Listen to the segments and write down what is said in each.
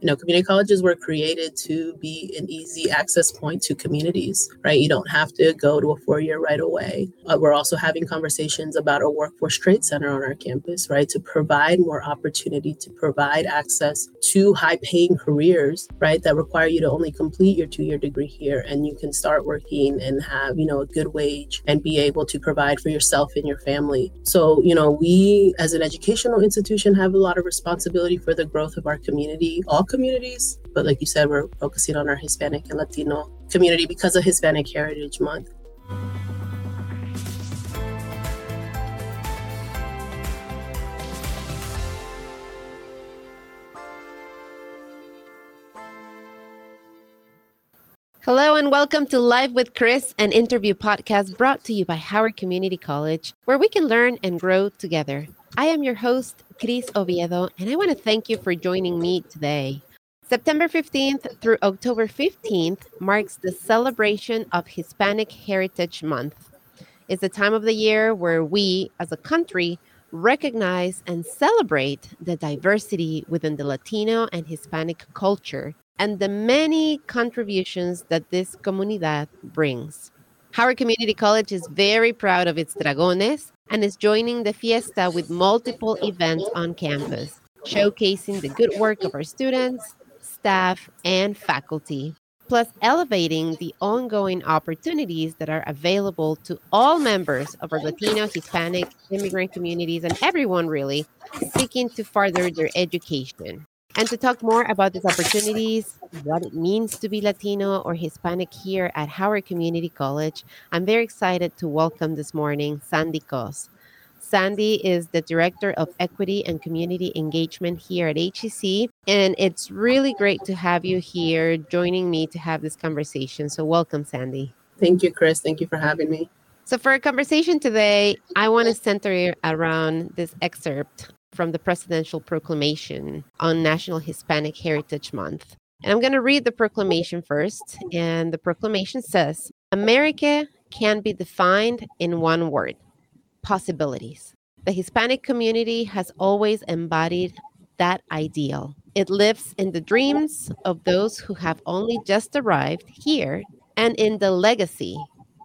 You know, community colleges were created to be an easy access point to communities, right? You don't have to go to a four year right away. Uh, we're also having conversations about a workforce trade center on our campus, right? To provide more opportunity, to provide access to high paying careers, right? That require you to only complete your two year degree here and you can start working and have, you know, a good wage and be able to provide for yourself and your family. So, you know, we as an educational institution have a lot of responsibility for the growth of our community, all communities. But like you said, we're focusing on our Hispanic and Latino community because of Hispanic Heritage Month. Hello and welcome to Live with Cris, an interview podcast brought to you by Howard Community College, where we can learn and grow together. I am your host, Cris Oviedo, and I want to thank you for joining me today. September 15th through October 15th marks the celebration of Hispanic Heritage Month. It's a time of the year where we, as a country, recognize and celebrate the diversity within the Latino and Hispanic culture and the many contributions that this comunidad brings. Howard Community College is very proud of its Dragones and is joining the fiesta with multiple events on campus, showcasing the good work of our students, staff, and faculty, plus elevating the ongoing opportunities that are available to all members of our Latino, Hispanic, immigrant communities, and everyone really seeking to further their education. And to talk more about these opportunities, what it means to be Latino or Hispanic here at Howard Community College, I'm very excited to welcome this morning Sandy Cos. Sandy is the Director of Equity and Community Engagement here at HCC. And it's really great to have you here joining me to have this conversation. So, welcome, Sandy. Thank you, Cris. Thank you for having me. So, for our conversation today, I want to center around this excerpt from the presidential proclamation on National Hispanic Heritage Month. And I'm going to read the proclamation first. And the proclamation says America can be defined in one word possibilities. The Hispanic community has always embodied that ideal. It lives in the dreams of those who have only just arrived here and in the legacy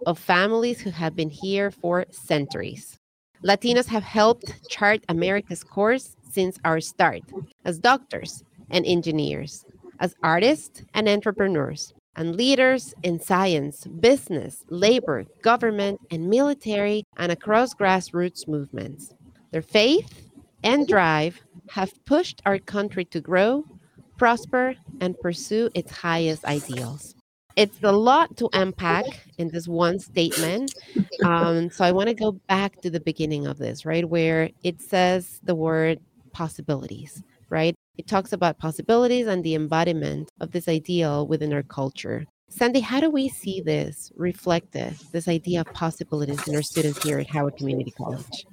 of families who have been here for centuries. Latinos have helped chart America's course since our start as doctors and engineers, as artists and entrepreneurs, and leaders in science, business, labor, government, and military, and across grassroots movements. Their faith and drive have pushed our country to grow, prosper, and pursue its highest ideals it's a lot to unpack in this one statement. Um, so I want to go back to the beginning of this, right? Where it says the word possibilities, right? It talks about possibilities and the embodiment of this ideal within our culture. Sandy, how do we see this reflected, this idea of possibilities in our students here at Howard Community College?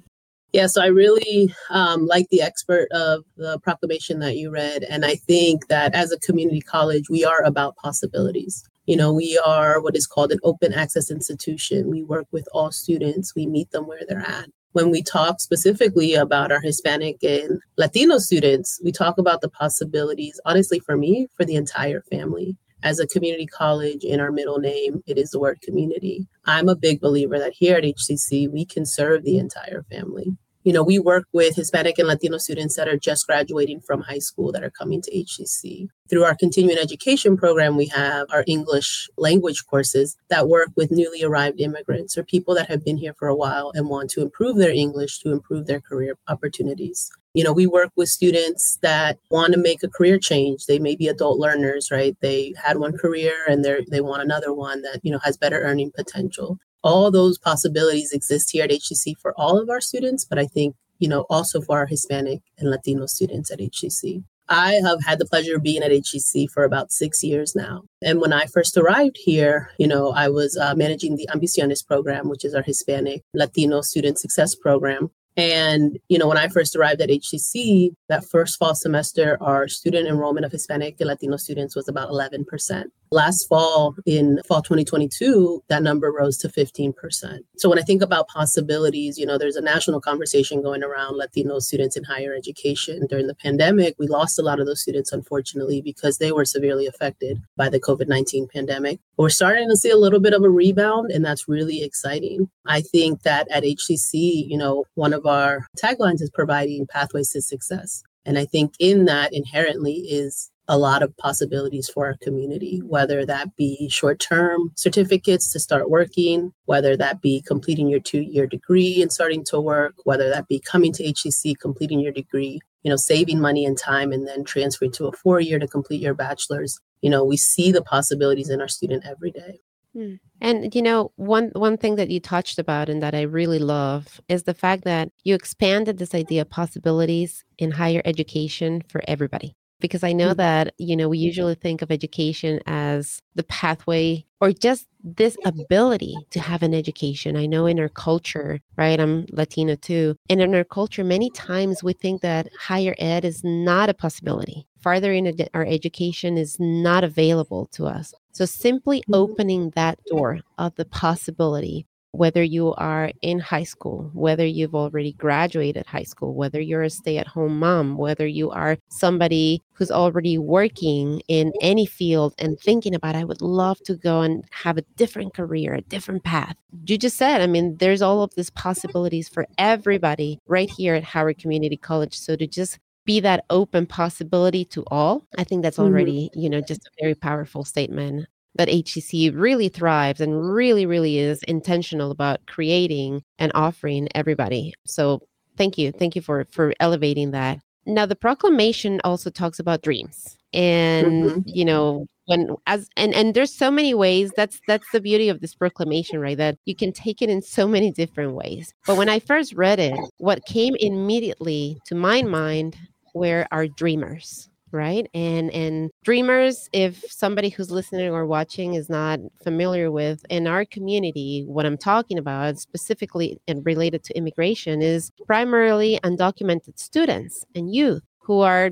Yeah, so I really um, like the expert of the proclamation that you read. And I think that as a community college, we are about possibilities. You know, we are what is called an open access institution. We work with all students, we meet them where they're at. When we talk specifically about our Hispanic and Latino students, we talk about the possibilities, honestly, for me, for the entire family. As a community college, in our middle name, it is the word community. I'm a big believer that here at HCC, we can serve the entire family you know, we work with Hispanic and Latino students that are just graduating from high school that are coming to HCC. Through our continuing education program, we have our English language courses that work with newly arrived immigrants or people that have been here for a while and want to improve their English to improve their career opportunities. You know, we work with students that want to make a career change. They may be adult learners, right? They had one career and they they want another one that, you know, has better earning potential all those possibilities exist here at HCC for all of our students, but I think, you know, also for our Hispanic and Latino students at HCC. I have had the pleasure of being at HCC for about six years now. And when I first arrived here, you know, I was uh, managing the Ambiciones program, which is our Hispanic Latino student success program. And, you know, when I first arrived at HCC, that first fall semester, our student enrollment of Hispanic and Latino students was about 11%. Last fall, in fall 2022, that number rose to 15%. So when I think about possibilities, you know, there's a national conversation going around Latino students in higher education. During the pandemic, we lost a lot of those students, unfortunately, because they were severely affected by the COVID 19 pandemic. We're starting to see a little bit of a rebound, and that's really exciting. I think that at HCC, you know, one of our taglines is providing pathways to success. And I think in that inherently is a lot of possibilities for our community, whether that be short term certificates to start working, whether that be completing your two year degree and starting to work, whether that be coming to HCC, completing your degree, you know, saving money and time and then transferring to a four year to complete your bachelor's. You know, we see the possibilities in our student every day. Hmm. And you know, one one thing that you touched about and that I really love is the fact that you expanded this idea of possibilities in higher education for everybody because I know mm-hmm. that, you know, we usually think of education as the pathway or just this ability to have an education. I know in our culture, right? I'm Latina too. And in our culture, many times we think that higher ed is not a possibility. Farther in our education is not available to us. So simply mm-hmm. opening that door of the possibility whether you are in high school, whether you've already graduated high school, whether you're a stay at home mom, whether you are somebody who's already working in any field and thinking about, I would love to go and have a different career, a different path. You just said, I mean, there's all of these possibilities for everybody right here at Howard Community College. So to just be that open possibility to all, I think that's mm-hmm. already, mm-hmm. you know, just a very powerful statement that HCC really thrives and really, really is intentional about creating and offering everybody. So thank you. Thank you for for elevating that. Now the proclamation also talks about dreams. And mm-hmm. you know, when as and and there's so many ways that's that's the beauty of this proclamation right that you can take it in so many different ways but when i first read it what came immediately to my mind were our dreamers right? And and dreamers if somebody who's listening or watching is not familiar with in our community what i'm talking about specifically and related to immigration is primarily undocumented students and youth who are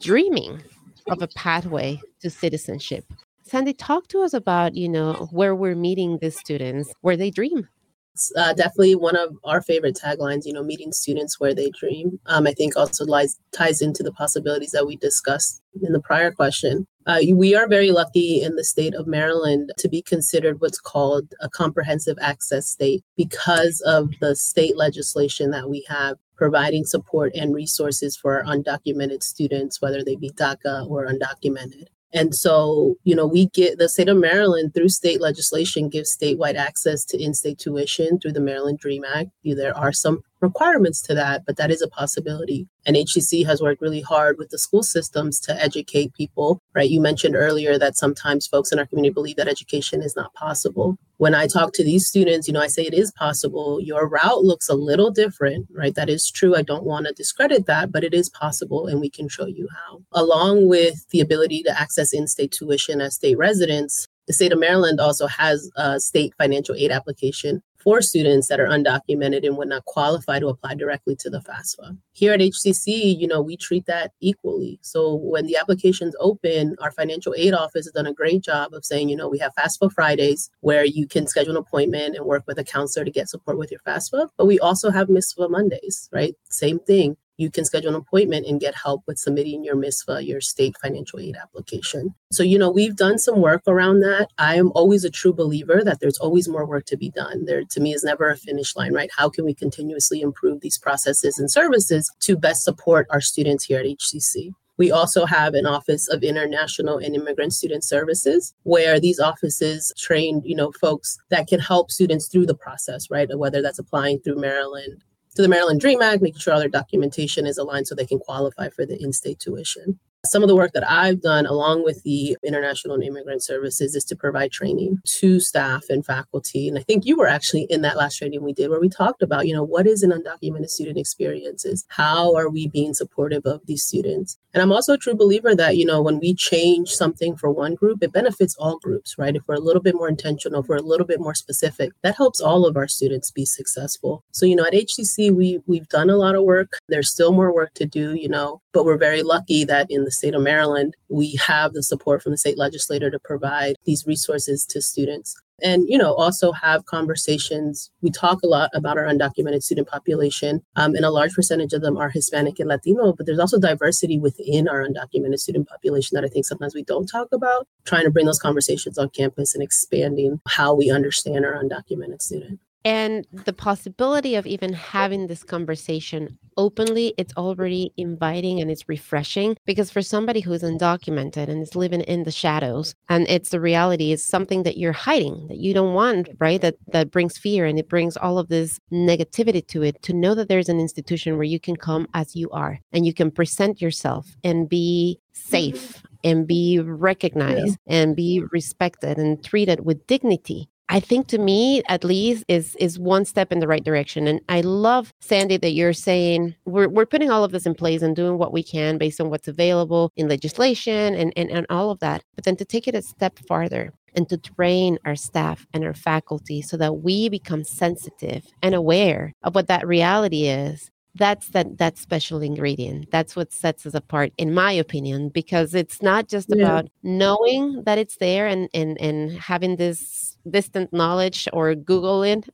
dreaming of a pathway to citizenship. Sandy talk to us about you know where we're meeting these students where they dream uh, definitely one of our favorite taglines, you know, meeting students where they dream. Um, I think also lies, ties into the possibilities that we discussed in the prior question. Uh, we are very lucky in the state of Maryland to be considered what's called a comprehensive access state because of the state legislation that we have providing support and resources for undocumented students, whether they be DACA or undocumented. And so, you know, we get the state of Maryland through state legislation gives statewide access to in state tuition through the Maryland Dream Act. There are some requirements to that, but that is a possibility. And HCC has worked really hard with the school systems to educate people, right? You mentioned earlier that sometimes folks in our community believe that education is not possible. When I talk to these students, you know, I say it is possible. Your route looks a little different, right? That is true. I don't want to discredit that, but it is possible and we can show you how. Along with the ability to access in state tuition as state residents, the state of Maryland also has a state financial aid application for students that are undocumented and would not qualify to apply directly to the FAFSA. Here at HCC, you know, we treat that equally. So when the applications open, our financial aid office has done a great job of saying, you know, we have FAFSA Fridays where you can schedule an appointment and work with a counselor to get support with your FAFSA. But we also have MISFA Mondays, right? Same thing you can schedule an appointment and get help with submitting your MISFA, your state financial aid application. So, you know, we've done some work around that. I am always a true believer that there's always more work to be done. There, to me, is never a finish line, right? How can we continuously improve these processes and services to best support our students here at HCC? We also have an office of international and immigrant student services where these offices train, you know, folks that can help students through the process, right? Whether that's applying through Maryland to the Maryland Dream Act, making sure all their documentation is aligned so they can qualify for the in state tuition. Some of the work that I've done along with the International and Immigrant Services is to provide training to staff and faculty. And I think you were actually in that last training we did where we talked about, you know, what is an undocumented student experiences? How are we being supportive of these students? And I'm also a true believer that, you know, when we change something for one group, it benefits all groups, right? If we're a little bit more intentional, if we're a little bit more specific, that helps all of our students be successful. So, you know, at HCC, we we've done a lot of work. There's still more work to do, you know, but we're very lucky that in the state of Maryland, we have the support from the state legislator to provide these resources to students. And you know also have conversations. We talk a lot about our undocumented student population um, and a large percentage of them are hispanic and latino but there's also diversity within our undocumented student population that i think sometimes we don't talk about trying to bring those conversations on campus and expanding how we understand our undocumented student and the possibility of even having this conversation openly it's already inviting and it's refreshing because for somebody who's undocumented and is living in the shadows and it's the reality is something that you're hiding that you don't want right that that brings fear and it brings all of this negativity to it to know that there's an institution where you can come as you are and you can present yourself and be safe and be recognized yeah. and be respected and treated with dignity I think to me, at least, is is one step in the right direction. And I love Sandy that you're saying we're we're putting all of this in place and doing what we can based on what's available in legislation and and, and all of that. But then to take it a step farther and to train our staff and our faculty so that we become sensitive and aware of what that reality is that's that that special ingredient that's what sets us apart in my opinion because it's not just yeah. about knowing that it's there and and and having this distant knowledge or Googling,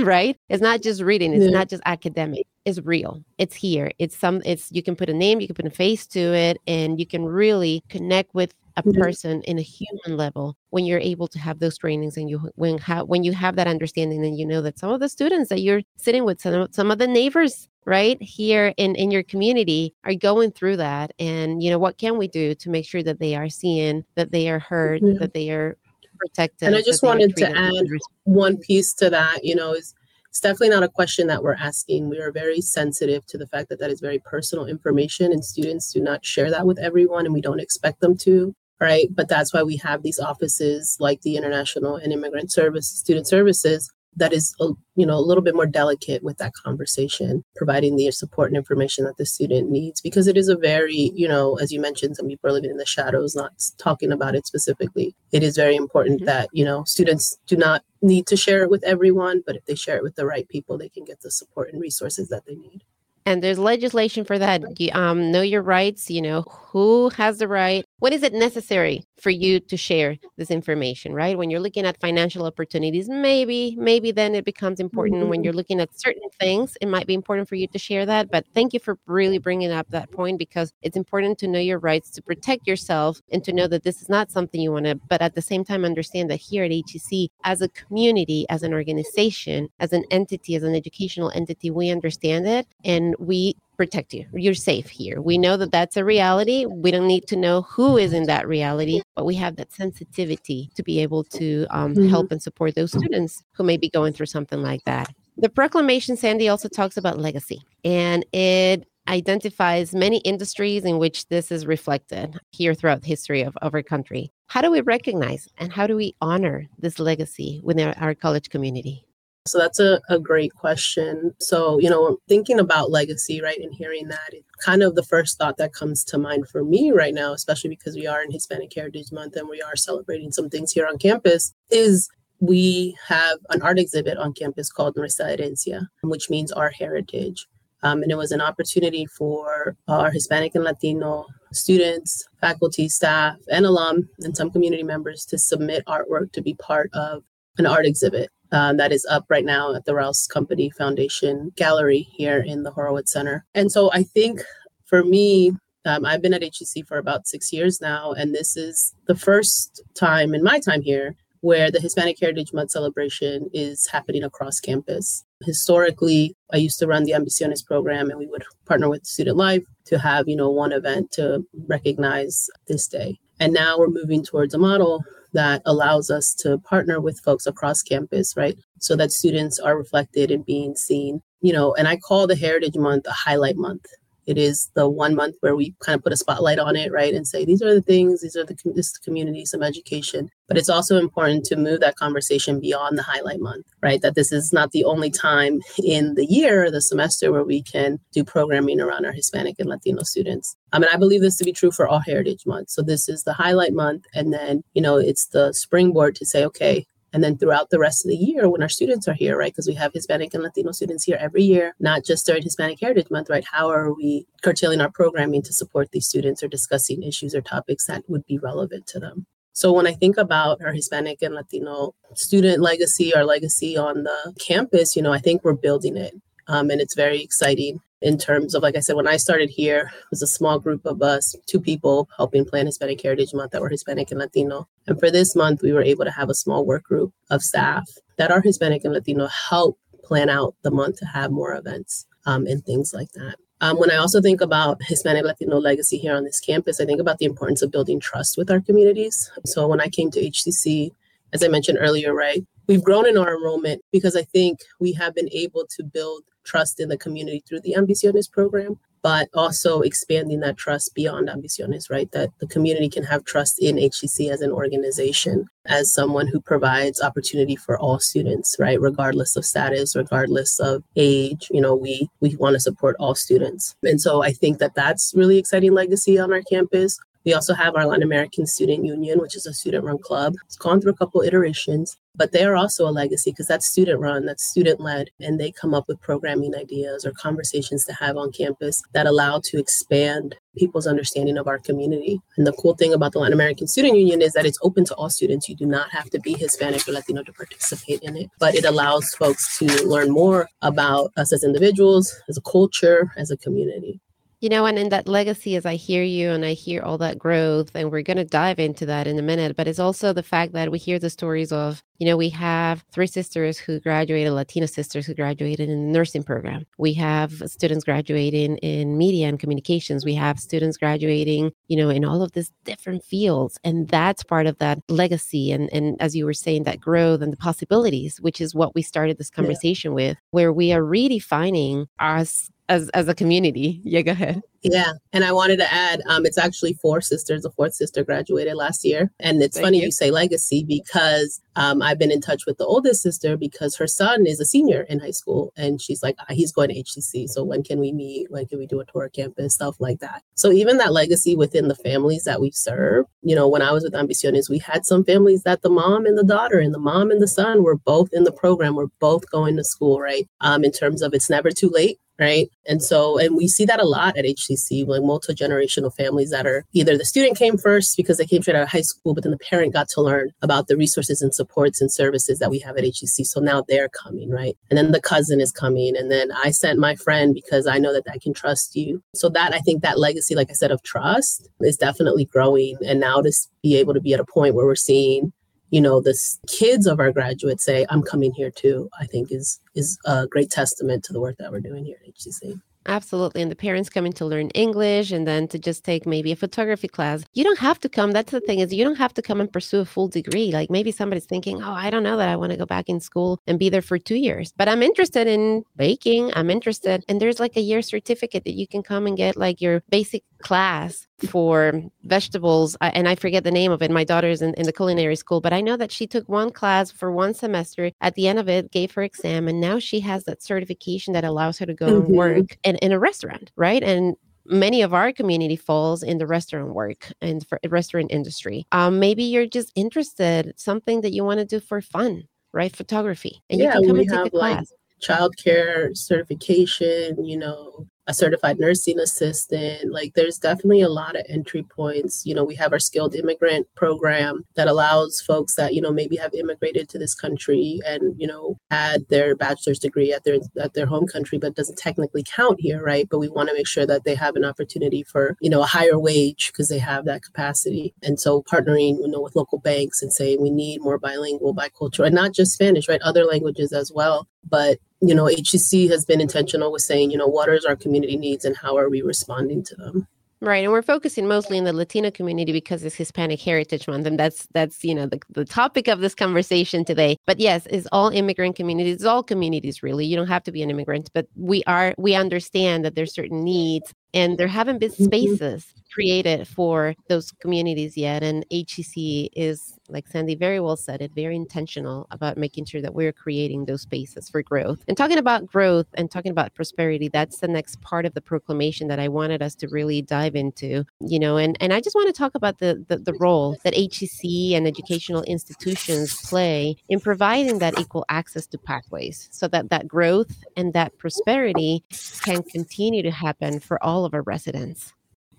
right? It's not just reading, it's yeah. not just academic. It's real. It's here. It's some it's you can put a name, you can put a face to it, and you can really connect with a mm-hmm. person in a human level when you're able to have those trainings and you when have when you have that understanding and you know that some of the students that you're sitting with some, some of the neighbors right here in in your community are going through that and you know what can we do to make sure that they are seeing that they are heard mm-hmm. that they are protected. And I just wanted to add one piece to that, you know, is it's definitely not a question that we're asking. We are very sensitive to the fact that that is very personal information and students do not share that with everyone and we don't expect them to right? But that's why we have these offices like the international and immigrant service student services that is a, you know a little bit more delicate with that conversation providing the support and information that the student needs because it is a very you know as you mentioned some people are living in the shadows not talking about it specifically. It is very important mm-hmm. that you know students do not need to share it with everyone but if they share it with the right people they can get the support and resources that they need. And there's legislation for that. You, um, know your rights you know who has the right when is it necessary for you to share this information right? When you're looking at financial opportunities maybe maybe then it becomes important. Mm-hmm. when you're looking at certain things it might be important for you to share that. But thank you for really bringing up that point because it's important to know your rights to protect yourself and to know that this is not something you want to but at the same time understand that here at HCC as a community as an organization as an entity as an educational entity we understand it and we protect you. You're safe here. We know that that's a reality. We don't need to know who is in that reality, but we have that sensitivity to be able to um, mm-hmm. help and support those students who may be going through something like that. The proclamation, Sandy, also talks about legacy and it identifies many industries in which this is reflected here throughout the history of, of our country. How do we recognize and how do we honor this legacy within our, our college community? So that's a, a great question. So, you know, thinking about legacy, right, and hearing that, kind of the first thought that comes to mind for me right now, especially because we are in Hispanic Heritage Month and we are celebrating some things here on campus, is we have an art exhibit on campus called Nuestra Herencia, which means our heritage. Um, and it was an opportunity for our Hispanic and Latino students, faculty, staff, and alum, and some community members to submit artwork to be part of an art exhibit um, that is up right now at the Rouse Company Foundation Gallery here in the Horowitz Center. And so I think for me, um, I've been at HCC for about six years now, and this is the first time in my time here where the Hispanic Heritage Month celebration is happening across campus. Historically, I used to run the Ambiciones program, and we would partner with Student Life to have, you know, one event to recognize this day. And now we're moving towards a model that allows us to partner with folks across campus, right? So that students are reflected and being seen. You know, and I call the Heritage Month a highlight month it is the one month where we kind of put a spotlight on it, right? And say, these are the things, these are the, this community, some education. But it's also important to move that conversation beyond the highlight month, right? That this is not the only time in the year, the semester, where we can do programming around our Hispanic and Latino students. I mean, I believe this to be true for all Heritage Month. So this is the highlight month. And then, you know, it's the springboard to say, okay, And then throughout the rest of the year, when our students are here, right, because we have Hispanic and Latino students here every year, not just during Hispanic Heritage Month, right? How are we curtailing our programming to support these students or discussing issues or topics that would be relevant to them? So when I think about our Hispanic and Latino student legacy, our legacy on the campus, you know, I think we're building it. Um, and it's very exciting in terms of, like I said, when I started here, it was a small group of us, two people helping plan Hispanic Heritage Month that were Hispanic and Latino. And for this month, we were able to have a small work group of staff that are Hispanic and Latino help plan out the month to have more events um, and things like that. Um, when I also think about Hispanic Latino legacy here on this campus, I think about the importance of building trust with our communities. So when I came to HCC, as I mentioned earlier, right, we've grown in our enrollment because I think we have been able to build trust in the community through the Ambiciones program, but also expanding that trust beyond Ambiciones, right? That the community can have trust in HCC as an organization, as someone who provides opportunity for all students, right? Regardless of status, regardless of age, you know, we we want to support all students. And so I think that that's really exciting legacy on our campus. We also have our Latin American Student Union, which is a student run club. It's gone through a couple iterations, but they are also a legacy because that's student run, that's student led, and they come up with programming ideas or conversations to have on campus that allow to expand people's understanding of our community. And the cool thing about the Latin American Student Union is that it's open to all students. You do not have to be Hispanic or Latino to participate in it, but it allows folks to learn more about us as individuals, as a culture, as a community. You know, and in that legacy, as I hear you and I hear all that growth, and we're going to dive into that in a minute, but it's also the fact that we hear the stories of, you know, we have three sisters who graduated, Latina sisters who graduated in the nursing program. We have students graduating in media and communications. We have students graduating, you know, in all of these different fields. And that's part of that legacy. And, and as you were saying, that growth and the possibilities, which is what we started this conversation yeah. with, where we are redefining us as as a community. Yeah, go ahead. Yeah, and I wanted to add, um, it's actually four sisters. The fourth sister graduated last year, and it's Thank funny you. you. say legacy because um, I've been in touch with the oldest sister because her son is a senior in high school, and she's like, ah, he's going to HCC. So when can we meet? When can we do a tour of campus? Stuff like that. So even that legacy within the families that we serve, you know, when I was with Ambiciones, we had some families that the mom and the daughter and the mom and the son were both in the program. We're both going to school, right? Um, in terms of it's never too late right? And so, and we see that a lot at HCC, like multi generational families that are either the student came first because they came straight out of high school, but then the parent got to learn about the resources and supports and services that we have at HCC. So now they're coming, right? And then the cousin is coming. And then I sent my friend because I know that I can trust you. So that I think that legacy, like I said, of trust is definitely growing. And now to be able to be at a point where we're seeing you know the kids of our graduates say i'm coming here too i think is is a great testament to the work that we're doing here at hcc Absolutely. And the parents coming to learn English and then to just take maybe a photography class. You don't have to come. That's the thing is you don't have to come and pursue a full degree. Like maybe somebody's thinking, oh, I don't know that I want to go back in school and be there for two years, but I'm interested in baking. I'm interested. And there's like a year certificate that you can come and get like your basic class for vegetables and i forget the name of it. My daughter's in, in the culinary school but i know that she took one class for one semester. At the end of it gave her exam and now she has that certification that allows her to go mm-hmm. and work in, in a restaurant right? And many of our community falls in the restaurant work and for restaurant industry. Um, maybe you're just interested something that you want to do for fun right? Photography. And yeah, you can come and take a class. like childcare certification you know a certified nursing assistant. Like there's definitely a lot of entry points. You know, we have our skilled immigrant program that allows folks that, you know, maybe have immigrated to this country and, you know, had their bachelor's degree at their at their home country, but doesn't technically count here, right? But we want to make sure that they have an opportunity for, you know, a higher wage because they have that capacity. And so partnering, you know, with local banks and saying we need more bilingual, bicultural, and not just Spanish, right? Other languages as well. But you know, HCC has been intentional with saying, you know, what is our community needs and how are we responding to them? Right, and we're focusing mostly in the Latino community because it's Hispanic Heritage Month, and that's that's you know the, the topic of this conversation today. But yes, it's all immigrant communities, it's all communities really. You don't have to be an immigrant, but we are we understand that there's certain needs and there haven't been Mhm. spaces created for those communities yet. And HCC is, like Sandy very well said it, very intentional about making sure that we're creating those spaces for growth. And talking about growth and talking about prosperity, that's the next part of the proclamation that I wanted us to really dive into. You know, and, and I just want to talk about the, the, the role that HCC and educational institutions play in providing that equal access to pathways so that that growth and that prosperity can continue to happen for all of our residents.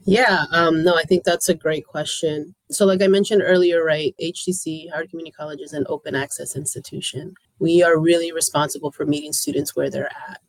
Yeah, um, no, I think that's a great question. So, like I mentioned earlier, right, HCC, Howard Community College, is an open access institution. We are really responsible for meeting students where they're at.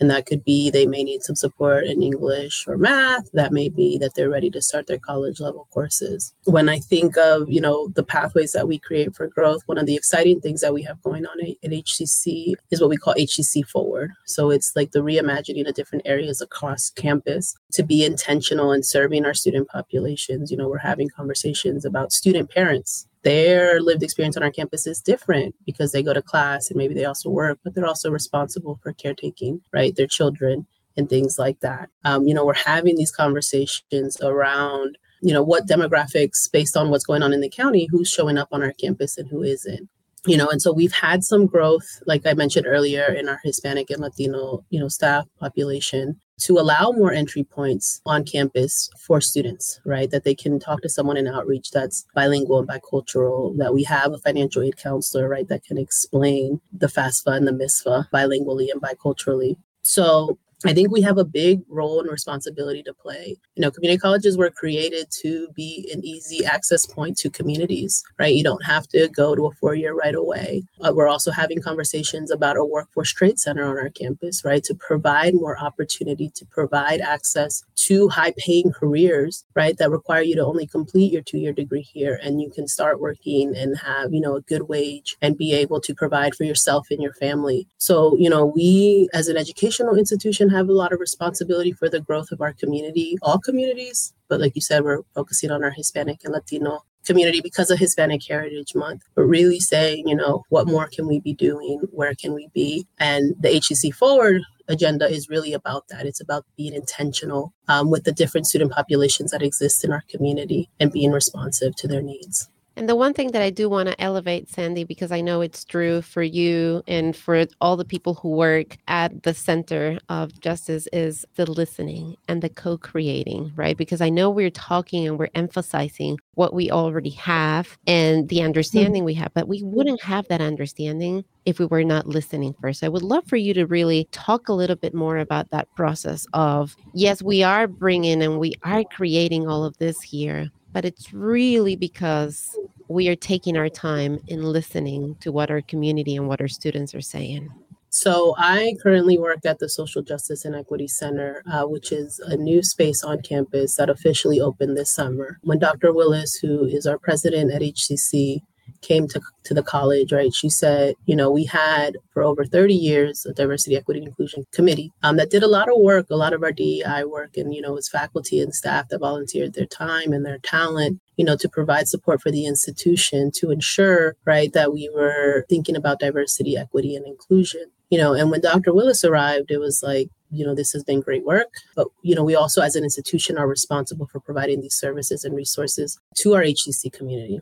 And that could be they may need some support in English or math. That may be that they're ready to start their college level courses. When I think of, you know, the pathways that we create for growth, one of the exciting things that we have going on at, HCC is what we call HCC Forward. So it's like the reimagining of different areas across campus to be intentional in serving our student populations. You know, we're having conversations about student parents their lived experience on our campus is different because they go to class and maybe they also work, but they're also responsible for caretaking, right? Their children and things like that. Um, you know, we're having these conversations around, you know, what demographics based on what's going on in the county, who's showing up on our campus and who isn't you know and so we've had some growth like i mentioned earlier in our hispanic and latino you know staff population to allow more entry points on campus for students right? That they can talk to someone in outreach that's bilingual and bicultural that we have a financial aid counselor right that can explain the FAFSA and the MISFA bilingually and biculturally. So I think we have a big role and responsibility to play. You know, community colleges were created to be an easy access point to communities, right? You don't have to go to a four year right away. Uh, we're also having conversations about a workforce trade center on our campus, right? To provide more opportunity, to provide access to high paying careers, right? That require you to only complete your two year degree here and you can start working and have, you know, a good wage and be able to provide for yourself and your family. So, you know, we as an educational institution have a lot of responsibility for the growth of our community, all communities. But like you said, we're focusing on our Hispanic and Latino community because of Hispanic Heritage Month, but really saying, you know, what more can we be doing? Where can we be? And the HCC Forward agenda is really about that. It's about being intentional um, with the different student populations that exist in our community and being responsive to their needs. And the one thing that I do want to elevate, Sandy, because I know it's true for you and for all the people who work at the center of justice, is the listening and the co creating, right? Because I know we're talking and we're emphasizing what we already have and the understanding mm-hmm. we have, but we wouldn't have that understanding if we were not listening first. I would love for you to really talk a little bit more about that process of, yes, we are bringing and we are creating all of this here, but it's really because we are taking our time in listening to what our community and what our students are saying. So, I currently work at the Social Justice and Equity Center, uh, which is a new space on campus that officially opened this summer. When Dr. Willis, who is our president at HCC, came to, to the college, right, she said, you know, we had for over 30 years a diversity, equity, and inclusion committee um, that did a lot of work, a lot of our DEI work, and, you know, it's faculty and staff that volunteered their time and their talent, you know, to provide support for the institution to ensure, right, that we were thinking about diversity, equity, and inclusion. You know, and when Dr. Willis arrived, it was like, you know, this has been great work. But, you know, we also as an institution are responsible for providing these services and resources to our HCC community.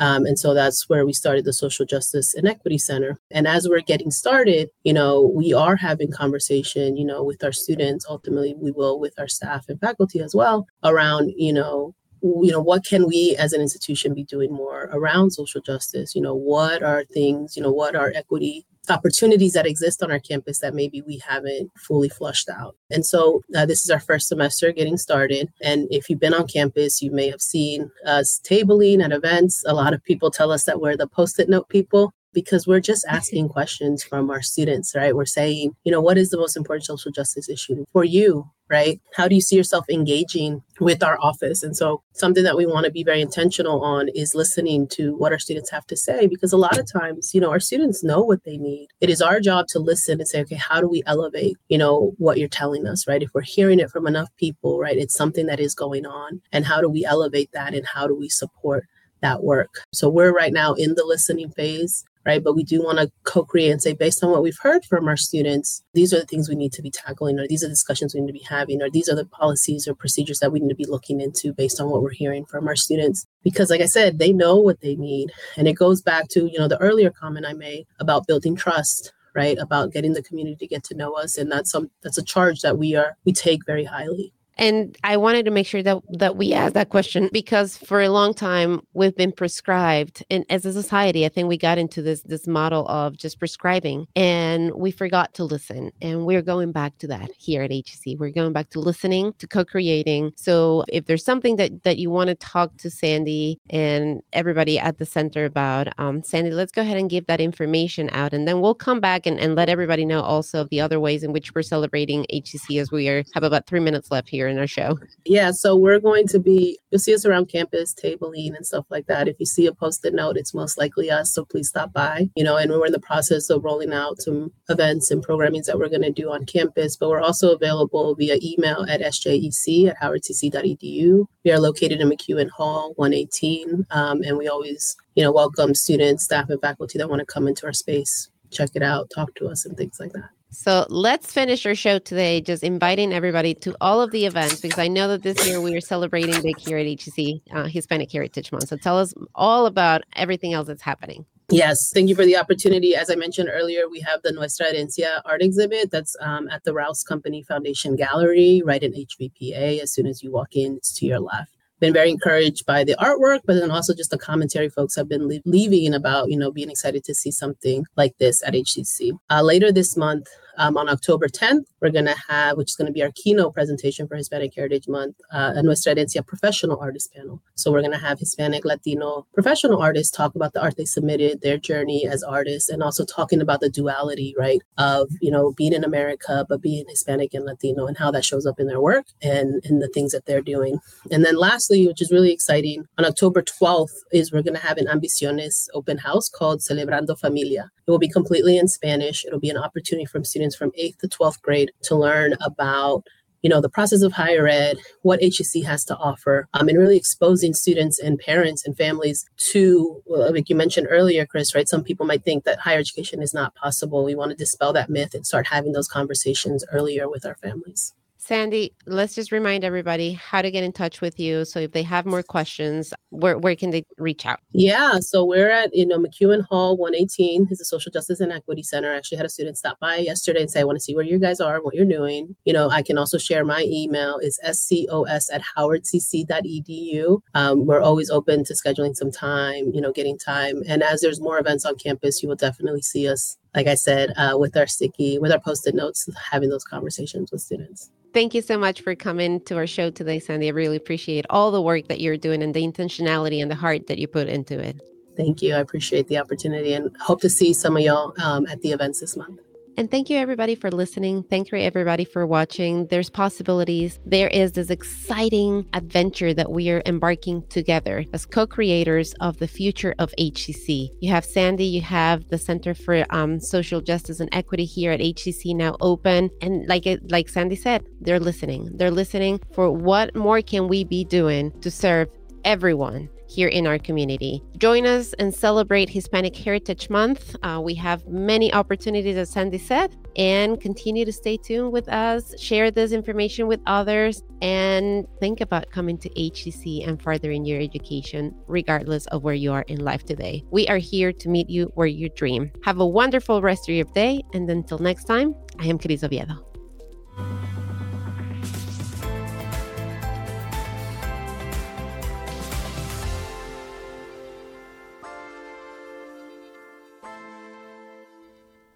Um, and so that's where we started the Social Justice and Equity Center. And as we're getting started, you know, we are having conversation, you know, with our students. Ultimately, we will with our staff and faculty as well around, you know, you know what can we as an institution be doing more around social justice you know what are things you know what are equity opportunities that exist on our campus that maybe we haven't fully flushed out. And so uh, this is our first semester getting started. And if you've been on campus, you may have seen us tabling at events. A lot of people tell us that we're the post it note people because we're just asking questions from our students, right? We're saying, you know, what is the most important social justice issue for you, right? How do you see yourself engaging with our office? And so, something that we want to be very intentional on is listening to what our students have to say, because a lot of times, you know, our students know what they need. It is our job to listen and say, okay, how do we elevate, you know, what you're telling us, right? If we're hearing it from enough people, right, it's something that is going on. And how do we elevate that? And how do we support? that work. So we're right now in the listening phase. Right? But we do want to co create and say, based on what we've heard from our students, these are the things we need to be tackling, or these are discussions we need to be having, or these are the policies or procedures that we need to be looking into based on what we're hearing from our students. Because, like I said, they know what they need. And it goes back to, you know, the earlier comment I made about building trust right about getting the community to get to know us and that's some that's a charge that we are we take very highly and I wanted to make sure that that we ask that question because for a long time we've been prescribed, and as a society, I think we got into this this model of just prescribing, and we forgot to listen. And we're going back to that here at HCC. We're going back to listening, to co-creating. So if there's something that that you want to talk to Sandy and everybody at the center about, um, Sandy, let's go ahead and give that information out, and then we'll come back and, and let everybody know also the other ways in which we're celebrating HCC as we are have about three minutes left here our show? Yeah, so we're going to be, you'll see us around campus, tabling and stuff like that. If you see a post-it note, it's most likely us. So please stop by, you know, and we're in the process of rolling out some events and programmings that we're going to do on campus, but we're also available via email at sjec at howardcc.edu. We are located in McEwen Hall 118, um, and we always, you know, welcome students, staff, and faculty that want to come into our space, check it out, talk to us, and things like that. So let's finish our show today, just inviting everybody to all of the events because I know that this year we are celebrating big here at HCC uh, Hispanic Heritage Month. So tell us all about everything else that's happening. Yes, thank you for the opportunity. As I mentioned earlier, we have the Nuestra Herencia art exhibit that's um, at the Rouse Company Foundation Gallery, right in HVPA. As soon as you walk in, it's to your left been very encouraged by the artwork, but then also just the commentary folks have been leaving about, you know, being excited to see something like this at HCC. Uh, later this month, um, on October 10th, we're going to have, which is going to be our keynote presentation for Hispanic Heritage Month, uh, a Nuestra Herencia professional artist panel. So we're going to have Hispanic, Latino professional artists talk about the art they submitted, their journey as artists, and also talking about the duality, right, of, you know, being in America, but being Hispanic and Latino and how that shows up in their work and in the things that they're doing. And then lastly, which is really exciting, on October 12th is we're going to have an Ambiciones open house called Celebrando Familia. It will be completely in Spanish. It'll be an opportunity from students from 8th to 12th grade to learn about you know the process of higher ed what hcc has to offer um, and really exposing students and parents and families to well, like you mentioned earlier cris right some people might think that higher education is not possible. We want to dispel that myth and start having those conversations earlier with our families Sandy, let's just remind everybody how to get in touch with you. So if they have more questions, where, where can they reach out? Yeah, so we're at, you know, McEwen Hall 118 is the Social Justice and Equity Center. I actually had a student stop by yesterday and say, I want to see where you guys are, what you're doing. You know, I can also share my email is scos at howardcc.edu. Um, we're always open to scheduling some time, you know, getting time. And as there's more events on campus, you will definitely see us like I said, uh, with our sticky, with our post-it notes, having those conversations with students. Thank you so much for coming to our show today, Sandy. I really appreciate all the work that you're doing and the intentionality and the heart that you put into it. Thank you. I appreciate the opportunity and hope to see some of y'all um, at the events this month. And thank you, everybody, for listening. Thank you, everybody, for watching. There's possibilities. There is this exciting adventure that we are embarking together as co creators of the future of HCC. You have Sandy, you have the Center for um, Social Justice and Equity here at HCC now open. And like, like Sandy said, they're listening. They're listening for what more can we be doing to serve everyone here in our community. Join us and celebrate Hispanic Heritage Month. Uh, we have many opportunities, as Sandy said, and continue to stay tuned with us, share this information with others, and think about coming to HCC and furthering your education, regardless of where you are in life today. We are here to meet you where you dream. Have a wonderful rest of your day, and until next time, I am Cris Oviedo.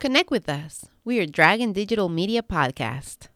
Connect with us. We are Dragon Digital Media Podcast.